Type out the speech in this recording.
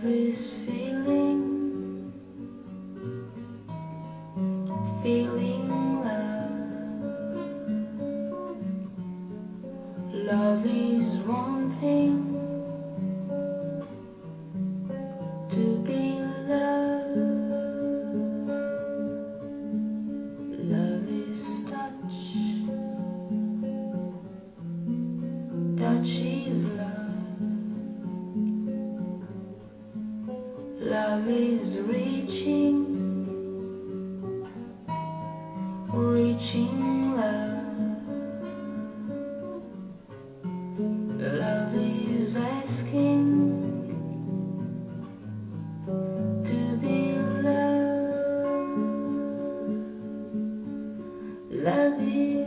Love is feeling, feeling love. Love is one thing. she's loved. Love is reaching, reaching love. Love is asking to be loved. Love is